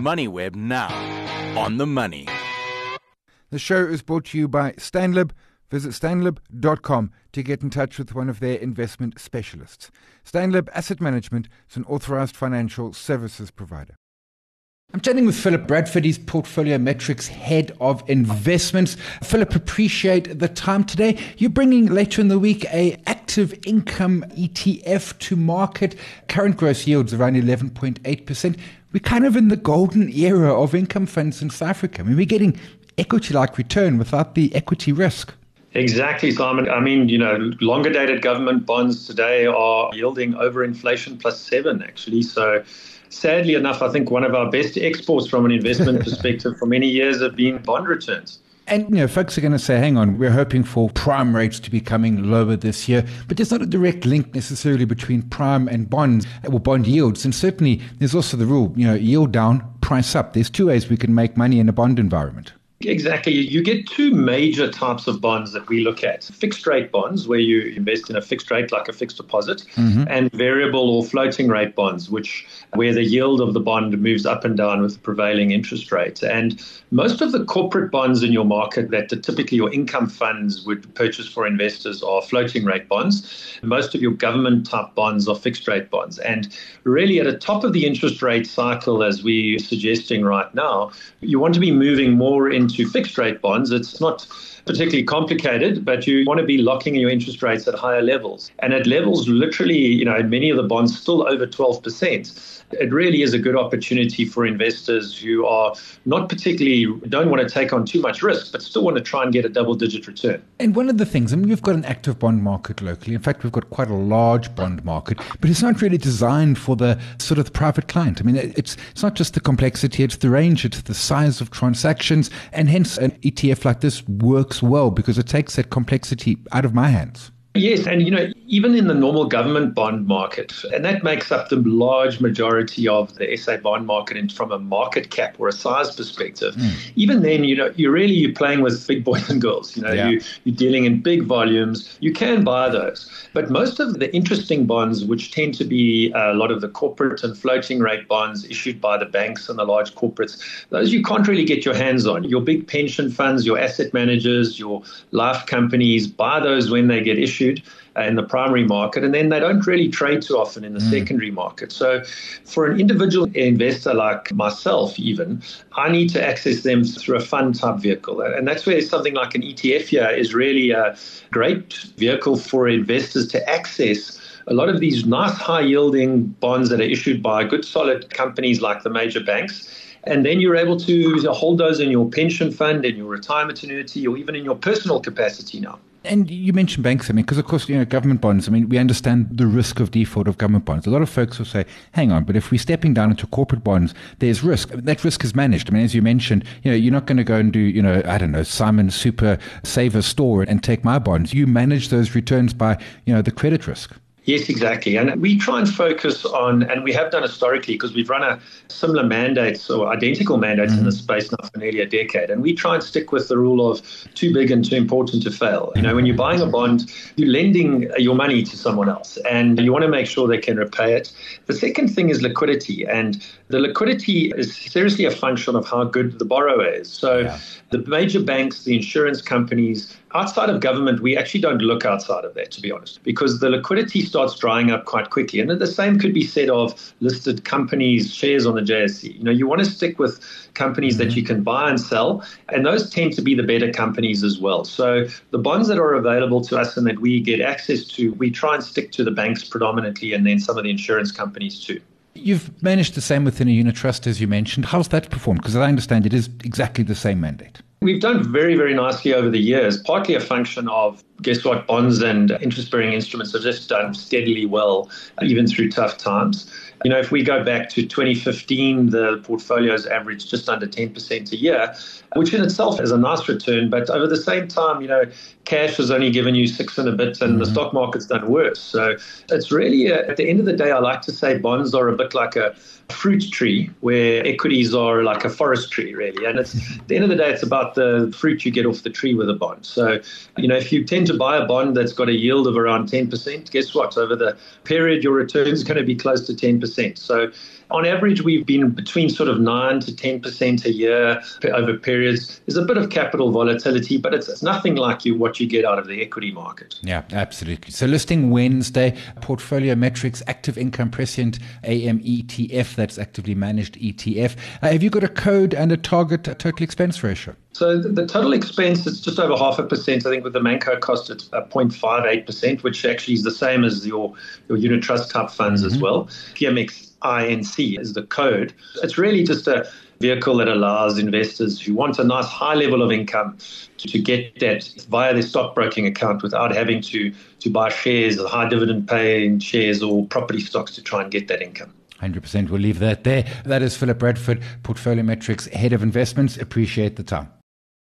MoneyWeb now. On the money. The show is brought to you by Stanlib. Visit stanlib.com to get in touch with one of their investment specialists. Stanlib Asset Management is an authorized financial services provider. I'm chatting with Philip Bradford, he's PortfolioMetrix Head of Investments. Philip, appreciate the time today. You're bringing later in the week a active income ETF to market. Current gross yields around 11.8%. We're kind of in the golden era of income funds in South Africa. I mean, we're getting equity-like return without the equity risk. Exactly, Simon. I mean, you know, longer dated government bonds today are yielding over inflation plus seven, actually. So sadly enough, I think one of our best exports from an investment perspective for many years have been bond returns. And you know, folks are going to say, "Hang on, we're hoping for prime rates to be coming lower this year," but there's not a direct link necessarily between prime and bonds uh, or bond yields. And certainly, there's also the rule, you know, yield down, price up. There's two ways we can make money in a bond environment. Exactly. You get two major types of bonds that we look at fixed rate bonds, where you invest in a fixed rate like a fixed deposit, mm-hmm. and variable or floating rate bonds, which where the yield of the bond moves up and down with the prevailing interest rate. And most of the corporate bonds in your market that typically your income funds would purchase for investors are floating rate bonds. Most of your government type bonds are fixed rate bonds. And really, at the top of the interest rate cycle, as we're suggesting right now, you want to be moving more into fixed rate bonds. It's not particularly complicated, but you want to be locking your interest rates at higher levels. And at levels literally, you know, many of the bonds still over 12% it really is a good opportunity for investors who are not particularly don't want to take on too much risk, but still want to try and get a double digit return. And one of the things, I mean, we've got an active bond market locally. In fact, we've got quite a large bond market, but it's not really designed for the sort of the private client. I mean, it's it's not just the complexity; it's the range, it's the size of transactions, and hence an ETF like this works well because it takes that complexity out of my hands. Yes, and you know, even in the normal government bond market, and that makes up the large majority of the SA bond market and from a market cap or a size perspective. Mm. Even then, you know, you're really you're playing with big boys and girls. You know, yeah. you, you're dealing in big volumes. You can buy those, but most of the interesting bonds, which tend to be a lot of the corporate and floating rate bonds issued by the banks and the large corporates, those you can't really get your hands on. Your big pension funds, your asset managers, your life companies buy those when they get issued issued uh, in the primary market, and then they don't really trade too often in the mm. secondary market. So, for an individual investor like myself, even, I need to access them through a fund type vehicle. And that's where something like an ETF here is really a great vehicle for investors to access a lot of these nice high yielding bonds that are issued by good solid companies like the major banks. And then you're able to hold those in your pension fund, in your retirement annuity, or even in your personal capacity now. And you mentioned banks, I mean, because of course, you know, government bonds, I mean, we understand the risk of default of government bonds. A lot of folks will say, hang on, but if we're stepping down into corporate bonds, there's risk. That risk is managed. I mean, as you mentioned, you know, you're not going to go and do, you know, I don't know, Simon Super Saver Store and take my bonds. You manage those returns by, you know, the credit risk. Yes, exactly. And we try and focus on, and we have done historically because we've run a similar mandates or identical mandates mm-hmm. in this space now for nearly a decade. And we try and stick with the rule of too big and too important to fail. You know, when you're buying a bond, you're lending your money to someone else and you want to make sure they can repay it. The second thing is liquidity. And the liquidity is seriously a function of how good the borrower is. So yeah. the major banks, the insurance companies, outside of government, we actually don't look outside of that, to be honest, because the liquidity starts drying up quite quickly. And the same could be said of listed companies' shares on the JSE. You know, you want to stick with companies mm-hmm. that you can buy and sell, and those tend to be the better companies as well. So the bonds that are available to us and that we get access to, we try and stick to the banks predominantly and then some of the insurance companies too. You've managed the same within a unit trust, as you mentioned. How's that performed? Because I understand it is exactly the same mandate. We've done very, very nicely over the years, partly a function of, guess what, bonds and interest bearing instruments have just done steadily well, even through tough times. You know, if we go back to 2015, the portfolios averaged just under 10% a year, which in itself is a nice return. But over the same time, you know, cash has only given you six and a bit, and mm-hmm. the stock market's done worse. So it's really, a, at the end of the day, I like to say bonds are a bit like a fruit tree, where equities are like a forest tree, really. And it's at the end of the day, it's about about the fruit you get off the tree with a bond. So, you know, if you tend to buy a bond that's got a yield of around 10%, guess what? Over the period, your return is going to be close to 10%. So, on average, we've been between sort of 9 to 10% a year over periods. There's a bit of capital volatility, but it's, it's nothing like you what you get out of the equity market. Yeah, absolutely. So listing Wednesday, PortfolioMetrix Active Income Prescient AM ETF, that's actively managed ETF. Uh, have you got a code and a target total expense ratio? So the total expense is just over half a percent. I think with the Manco cost it's 0.58%, which actually is the same as your, your unit trust type funds mm-hmm. as well. PMX INC is the code. It's really just a vehicle that allows investors who want a nice high level of income to, to get that via their stockbroking account without having to, to buy shares, high dividend paying shares or property stocks to try and get that income. 100%. We'll leave that there. That is Philip Bradford, PortfolioMetrix Head of Investments. Appreciate the time.